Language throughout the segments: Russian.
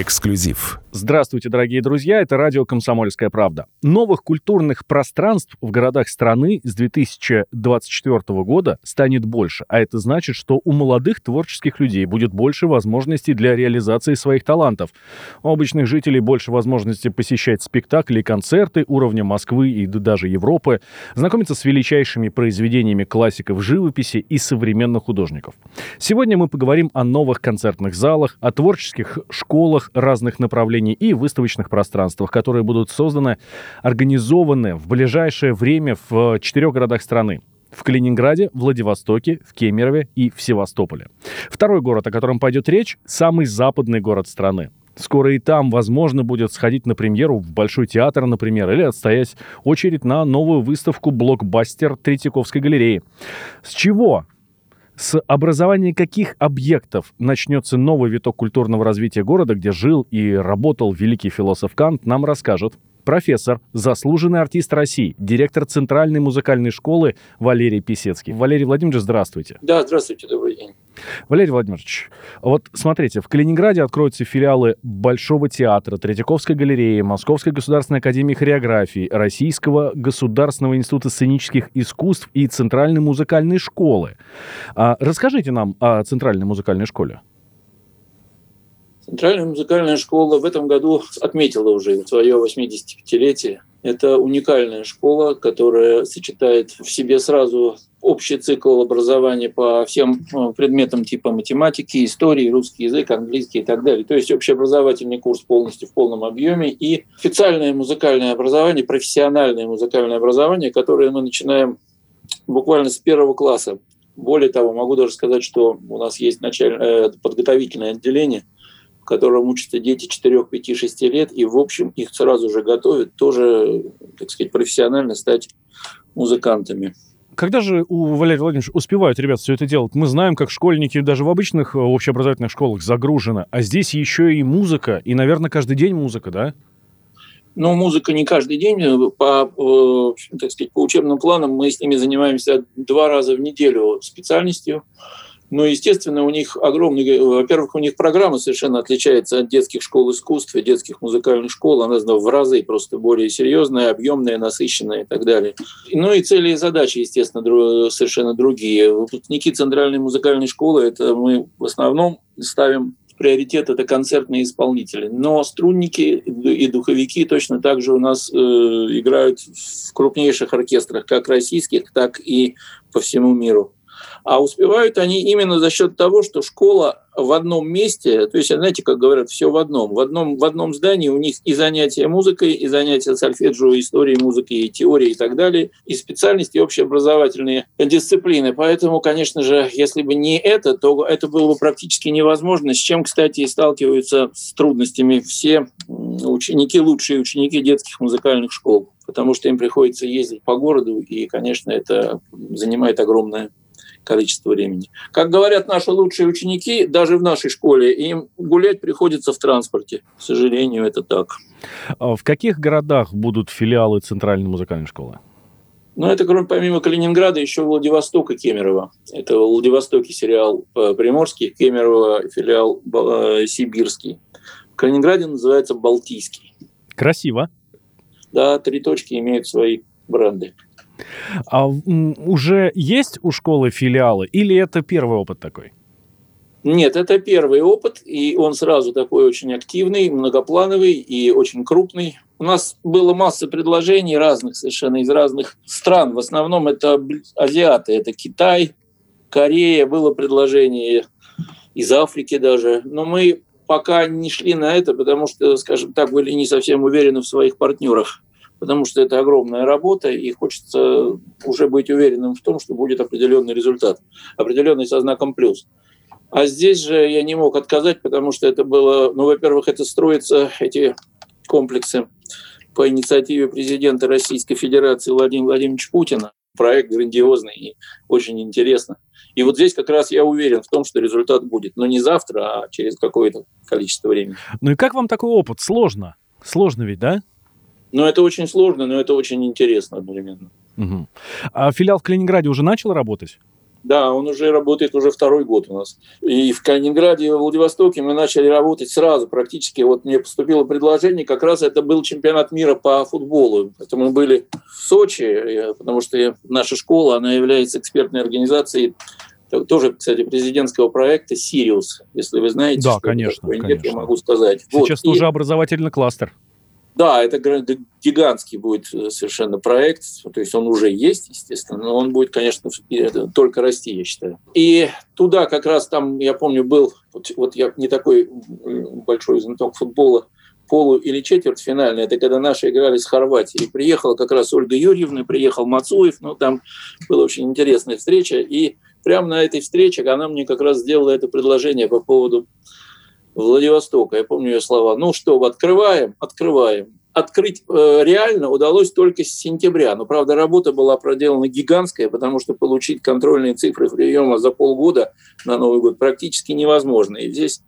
Эксклюзив. Здравствуйте, дорогие друзья, это радио «Комсомольская правда». Новых культурных пространств в городах страны с 2024 года станет больше, а это значит, что у молодых творческих людей будет больше возможностей для реализации своих талантов. У обычных жителей больше возможностей посещать спектакли и концерты уровня Москвы и даже Европы, знакомиться с величайшими произведениями классиков живописи и современных художников. Сегодня мы поговорим о новых концертных залах, о творческих школах разных направлений заведений и выставочных пространствах, которые будут созданы, организованы в ближайшее время в четырех городах страны в Калининграде, Владивостоке, в Кемерове и в Севастополе. Второй город, о котором пойдет речь, самый западный город страны. Скоро и там возможно будет сходить на премьеру в Большой театр, например, или отстоять очередь на новую выставку «Блокбастер» Третьяковской галереи. С чего с образования каких объектов начнется новый виток культурного развития города, где жил и работал великий философ Кант, нам расскажет профессор, заслуженный артист России, директор Центральной музыкальной школы Валерий Писецкий. Валерий Владимирович, здравствуйте. Да, здравствуйте, добрый день. Валерий Владимирович, вот смотрите, в Калининграде откроются филиалы Большого театра, Третьяковской галереи, Московской государственной академии хореографии, Российского государственного института сценических искусств и Центральной музыкальной школы. А расскажите нам о Центральной музыкальной школе. Центральная музыкальная школа в этом году отметила уже свое 85-летие. Это уникальная школа, которая сочетает в себе сразу общий цикл образования по всем э, предметам типа математики, истории, русский язык, английский и так далее. То есть общеобразовательный курс полностью в полном объеме и официальное музыкальное образование, профессиональное музыкальное образование, которое мы начинаем буквально с первого класса. Более того, могу даже сказать, что у нас есть начальное, э, подготовительное отделение – в котором учатся дети 4, 5, 6 лет, и, в общем, их сразу же готовят тоже, так сказать, профессионально стать музыкантами. Когда же у Валерия Владимировича успевают ребят все это делать? Мы знаем, как школьники даже в обычных э, общеобразовательных школах загружены, а здесь еще и музыка, и, наверное, каждый день музыка, да? Ну, музыка не каждый день. По, э, так сказать, по учебным планам мы с ними занимаемся два раза в неделю специальностью. Но, естественно, у них огромный... Во-первых, у них программа совершенно отличается от детских школ искусств и детских музыкальных школ. Она в разы просто более серьезная, объемная, насыщенная и так далее. Ну и цели и задачи, естественно, совершенно другие. Выпускники Центральной музыкальной школы, это мы в основном ставим приоритет это концертные исполнители. Но струнники и духовики точно так же у нас э, играют в крупнейших оркестрах, как российских, так и по всему миру. А успевают они именно за счет того, что школа в одном месте, то есть, знаете, как говорят, все в одном. В одном, в одном здании у них и занятия музыкой, и занятия сольфеджио, истории музыки, и теории и так далее, и специальности, и общеобразовательные дисциплины. Поэтому, конечно же, если бы не это, то это было бы практически невозможно, с чем, кстати, и сталкиваются с трудностями все ученики, лучшие ученики детских музыкальных школ потому что им приходится ездить по городу, и, конечно, это занимает огромное количество времени. Как говорят наши лучшие ученики, даже в нашей школе им гулять приходится в транспорте. К сожалению, это так. А в каких городах будут филиалы Центральной музыкальной школы? Ну, это, кроме, помимо Калининграда, еще Владивосток и Кемерово. Это в Владивостоке сериал э, Приморский, Кемерово филиал э, Сибирский. В Калининграде называется Балтийский. Красиво. Да, три точки имеют свои бренды. А уже есть у школы филиалы или это первый опыт такой? Нет, это первый опыт, и он сразу такой очень активный, многоплановый и очень крупный. У нас было масса предложений разных совершенно из разных стран. В основном это азиаты, это Китай, Корея, было предложение из Африки даже. Но мы пока не шли на это, потому что, скажем так, были не совсем уверены в своих партнерах потому что это огромная работа, и хочется уже быть уверенным в том, что будет определенный результат, определенный со знаком плюс. А здесь же я не мог отказать, потому что это было, ну, во-первых, это строится, эти комплексы по инициативе президента Российской Федерации Владимира Владимировича Путина. Проект грандиозный и очень интересно. И вот здесь как раз я уверен в том, что результат будет. Но не завтра, а через какое-то количество времени. Ну и как вам такой опыт? Сложно. Сложно ведь, да? Но это очень сложно, но это очень интересно одновременно. Угу. А филиал в Калининграде уже начал работать? Да, он уже работает уже второй год у нас. И в Калининграде, и в Владивостоке мы начали работать сразу, практически. Вот мне поступило предложение, как раз это был чемпионат мира по футболу. Это мы были в Сочи, потому что наша школа, она является экспертной организацией тоже, кстати, президентского проекта «Сириус», если вы знаете. Да, конечно, такое. конечно. Нет, я могу сказать. Сейчас вот. тоже и... образовательный кластер. Да, это гигантский будет э, совершенно проект, то есть он уже есть, естественно, но он будет, конечно, только расти, я считаю. И туда как раз там, я помню, был, вот, я не такой большой знаток футбола, полу- или четвертьфинальный, это когда наши играли с Хорватией. Приехала как раз Ольга Юрьевна, приехал Мацуев, ну, там была очень интересная встреча, и прямо на этой встрече она мне как раз сделала это предложение по поводу Владивостока. Я помню ее слова. Ну что, открываем? Открываем. Открыть э, реально удалось только с сентября. Но, правда, работа была проделана гигантская, потому что получить контрольные цифры приема за полгода на Новый год практически невозможно. И здесь,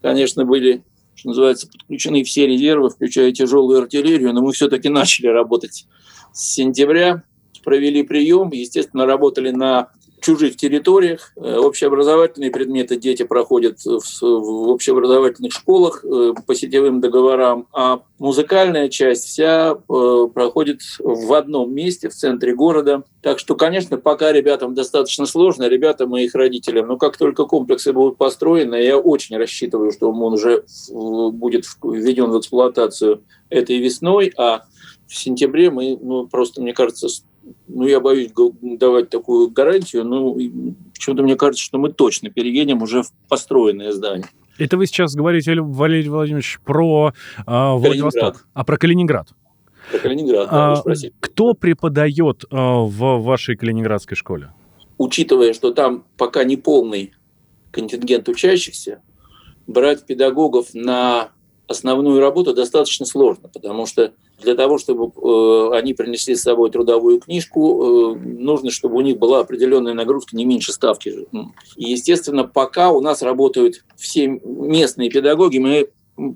конечно, были, что называется, подключены все резервы, включая тяжелую артиллерию, но мы все-таки начали работать с сентября, провели прием, естественно, работали на чужих территориях. Э, общеобразовательные предметы дети проходят в, в общеобразовательных школах э, по сетевым договорам, а музыкальная часть вся э, проходит в одном месте, в центре города. Так что, конечно, пока ребятам достаточно сложно, ребятам и их родителям, но как только комплексы будут построены, я очень рассчитываю, что он уже будет введен в эксплуатацию этой весной, а в сентябре мы, ну, просто, мне кажется, ну, я боюсь давать такую гарантию, но почему-то мне кажется, что мы точно переедем уже в построенное здание. Это вы сейчас говорите, Валерий Владимирович, про э, Владивосток, а про Калининград. Про Калининград, да, а, Кто преподает э, в вашей калининградской школе? Учитывая, что там пока не полный контингент учащихся, брать педагогов на основную работу достаточно сложно, потому что для того, чтобы э, они принесли с собой трудовую книжку, э, нужно, чтобы у них была определенная нагрузка не меньше ставки. И, естественно, пока у нас работают все местные педагоги, мы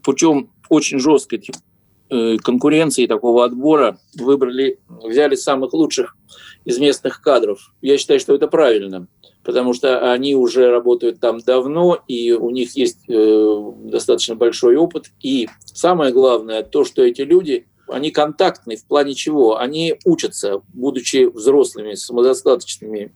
путем очень жесткой э, конкуренции такого отбора выбрали, взяли самых лучших из местных кадров. Я считаю, что это правильно потому что они уже работают там давно, и у них есть э, достаточно большой опыт. И самое главное, то, что эти люди, они контактны в плане чего? Они учатся, будучи взрослыми, самодостаточными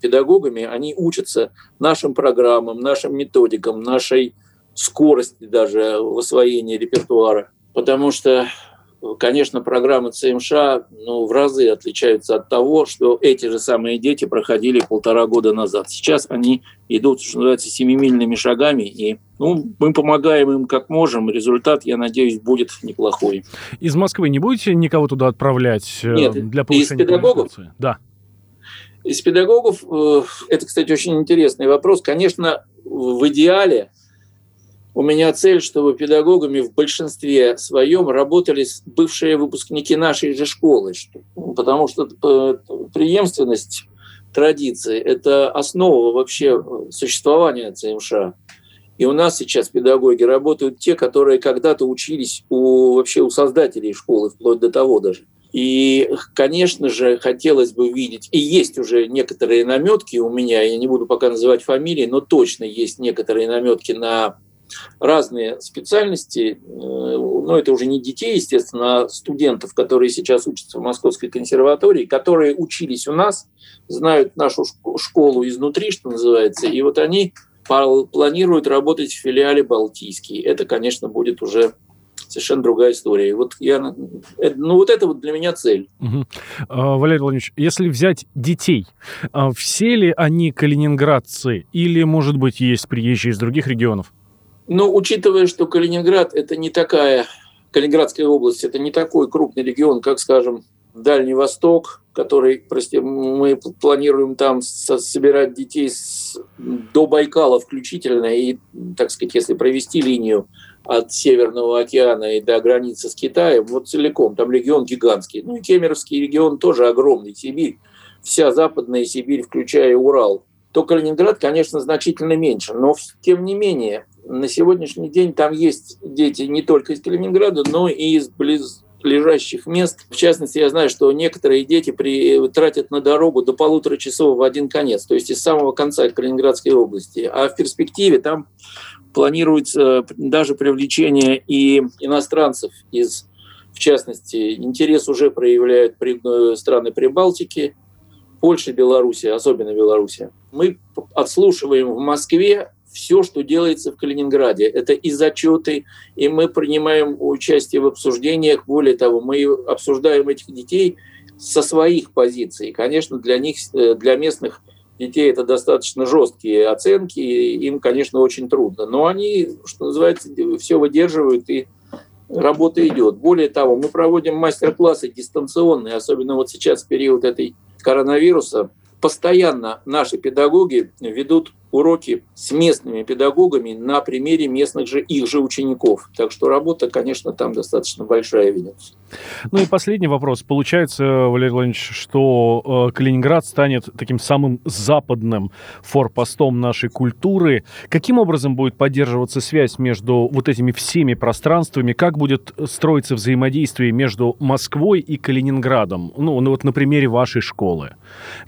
педагогами, они учатся нашим программам, нашим методикам, нашей скорости даже в освоении репертуара. Потому что конечно, программы ЦМШ ну, в разы отличаются от того, что эти же самые дети проходили полтора года назад. Сейчас они идут, что называется, семимильными шагами, и ну, мы помогаем им как можем. Результат, я надеюсь, будет неплохой. Из Москвы не будете никого туда отправлять э, Нет, для повышения из педагогов? Да. Из педагогов, э, это, кстати, очень интересный вопрос. Конечно, в идеале у меня цель, чтобы педагогами в большинстве своем работали бывшие выпускники нашей же школы, потому что э, преемственность традиции – это основа вообще существования ЦМШ. И у нас сейчас педагоги работают те, которые когда-то учились у, вообще у создателей школы, вплоть до того даже. И, конечно же, хотелось бы видеть, и есть уже некоторые наметки у меня, я не буду пока называть фамилии, но точно есть некоторые наметки на разные специальности, э, но это уже не детей, естественно, а студентов, которые сейчас учатся в Московской консерватории, которые учились у нас, знают нашу школу изнутри, что называется, и вот они планируют работать в филиале «Балтийский». Это, конечно, будет уже совершенно другая история. Вот я, э, ну вот это вот для меня цель. Угу. Валерий Владимирович, если взять детей, а все ли они калининградцы или, может быть, есть приезжие из других регионов? Но учитывая, что Калининград – это не такая, Калининградская область – это не такой крупный регион, как, скажем, Дальний Восток, который, прости, мы планируем там собирать детей с, до Байкала включительно, и, так сказать, если провести линию от Северного океана и до границы с Китаем, вот целиком, там регион гигантский. Ну и Кемеровский регион тоже огромный, Сибирь, вся Западная Сибирь, включая Урал. То Калининград, конечно, значительно меньше, но тем не менее на сегодняшний день там есть дети не только из Калининграда, но и из близ, лежащих мест. В частности, я знаю, что некоторые дети при, тратят на дорогу до полутора часов в один конец, то есть из самого конца Калининградской области. А в перспективе там планируется даже привлечение и иностранцев из в частности, интерес уже проявляют э, страны Прибалтики, Польша, Белоруссия, особенно Белоруссия. Мы отслушиваем в Москве все, что делается в Калининграде. Это и зачеты, и мы принимаем участие в обсуждениях. Более того, мы обсуждаем этих детей со своих позиций. Конечно, для них, э, для местных детей это достаточно жесткие оценки, им, конечно, очень трудно. Но они, что называется, все выдерживают, и работа идет. Более того, мы проводим мастер-классы дистанционные, особенно вот сейчас в период этой коронавируса. Постоянно наши педагоги ведут уроки с местными педагогами на примере местных же их же учеников. Так что работа, конечно, там достаточно большая ведется. Ну и последний вопрос. Получается, Валерий Владимирович, что э, Калининград станет таким самым западным форпостом нашей культуры. Каким образом будет поддерживаться связь между вот этими всеми пространствами? Как будет строиться взаимодействие между Москвой и Калининградом? Ну, ну вот на примере вашей школы.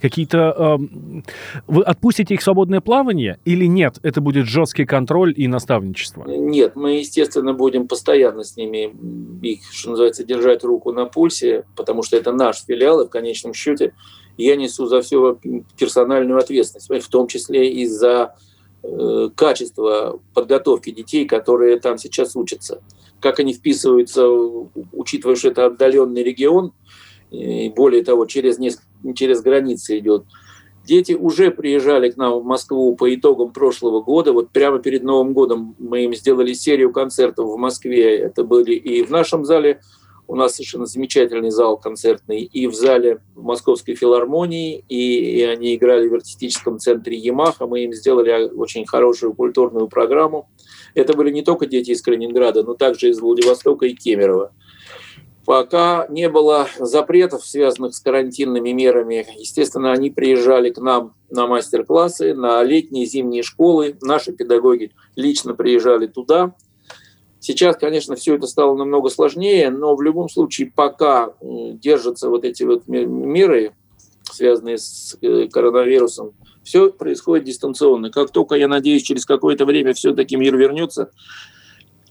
Какие-то... Э, вы отпустите их в свободное плавание? или нет? Это будет жесткий контроль и наставничество? Нет, мы, естественно, будем постоянно с ними, их, что называется, держать руку на пульсе, потому что это наш филиал, и в конечном счете я несу за все персональную ответственность, в том числе и за э, качество подготовки детей, которые там сейчас учатся. Как они вписываются, учитывая, что это отдаленный регион, и более того, через, несколько, через границы идет – Дети уже приезжали к нам в Москву по итогам прошлого года. Вот прямо перед Новым годом мы им сделали серию концертов в Москве. Это были и в нашем зале, у нас совершенно замечательный зал концертный, и в зале Московской филармонии, и, и они играли в артистическом центре «Ямаха». Мы им сделали очень хорошую культурную программу. Это были не только дети из Калининграда, но также из Владивостока и Кемерово. Пока не было запретов, связанных с карантинными мерами, естественно, они приезжали к нам на мастер-классы, на летние зимние школы. Наши педагоги лично приезжали туда. Сейчас, конечно, все это стало намного сложнее, но в любом случае, пока держатся вот эти вот меры, связанные с э, коронавирусом, все происходит дистанционно. Как только, я надеюсь, через какое-то время все-таки мир вернется,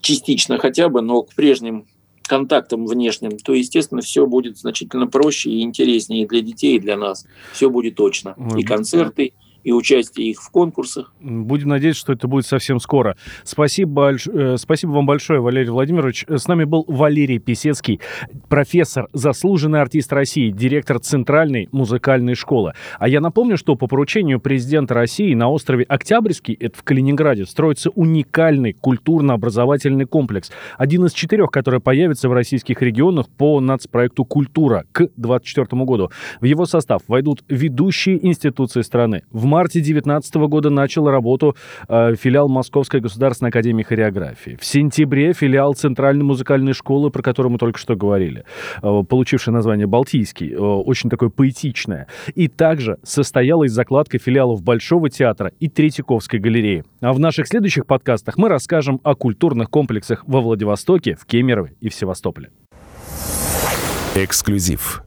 частично хотя бы, но к прежним контактом внешним, то, естественно, все будет значительно проще и интереснее для детей, и для нас. Все будет точно. И концерты, и участие их в конкурсах. Будем надеяться, что это будет совсем скоро. Спасибо, э, спасибо вам большое, Валерий Владимирович. С нами был Валерий Писецкий, профессор, заслуженный артист России, директор Центральной музыкальной школы. А я напомню, что по поручению президента России на острове Октябрьский, это в Калининграде, строится уникальный культурно-образовательный комплекс. Один из четырех, который появится в российских регионах по нацпроекту «Культура» к 2024 году. В его состав войдут ведущие институции страны. В марте 2019 года начал работу э, филиал Московской государственной академии хореографии. В сентябре филиал Центральной музыкальной школы, про которую мы только что говорили, э, получивший название «Балтийский», э, очень такое поэтичное. И также состоялась закладка филиалов Большого театра и Третьяковской галереи. А в наших следующих подкастах мы расскажем о культурных комплексах во Владивостоке, в Кемерово и в Севастополе. Эксклюзив.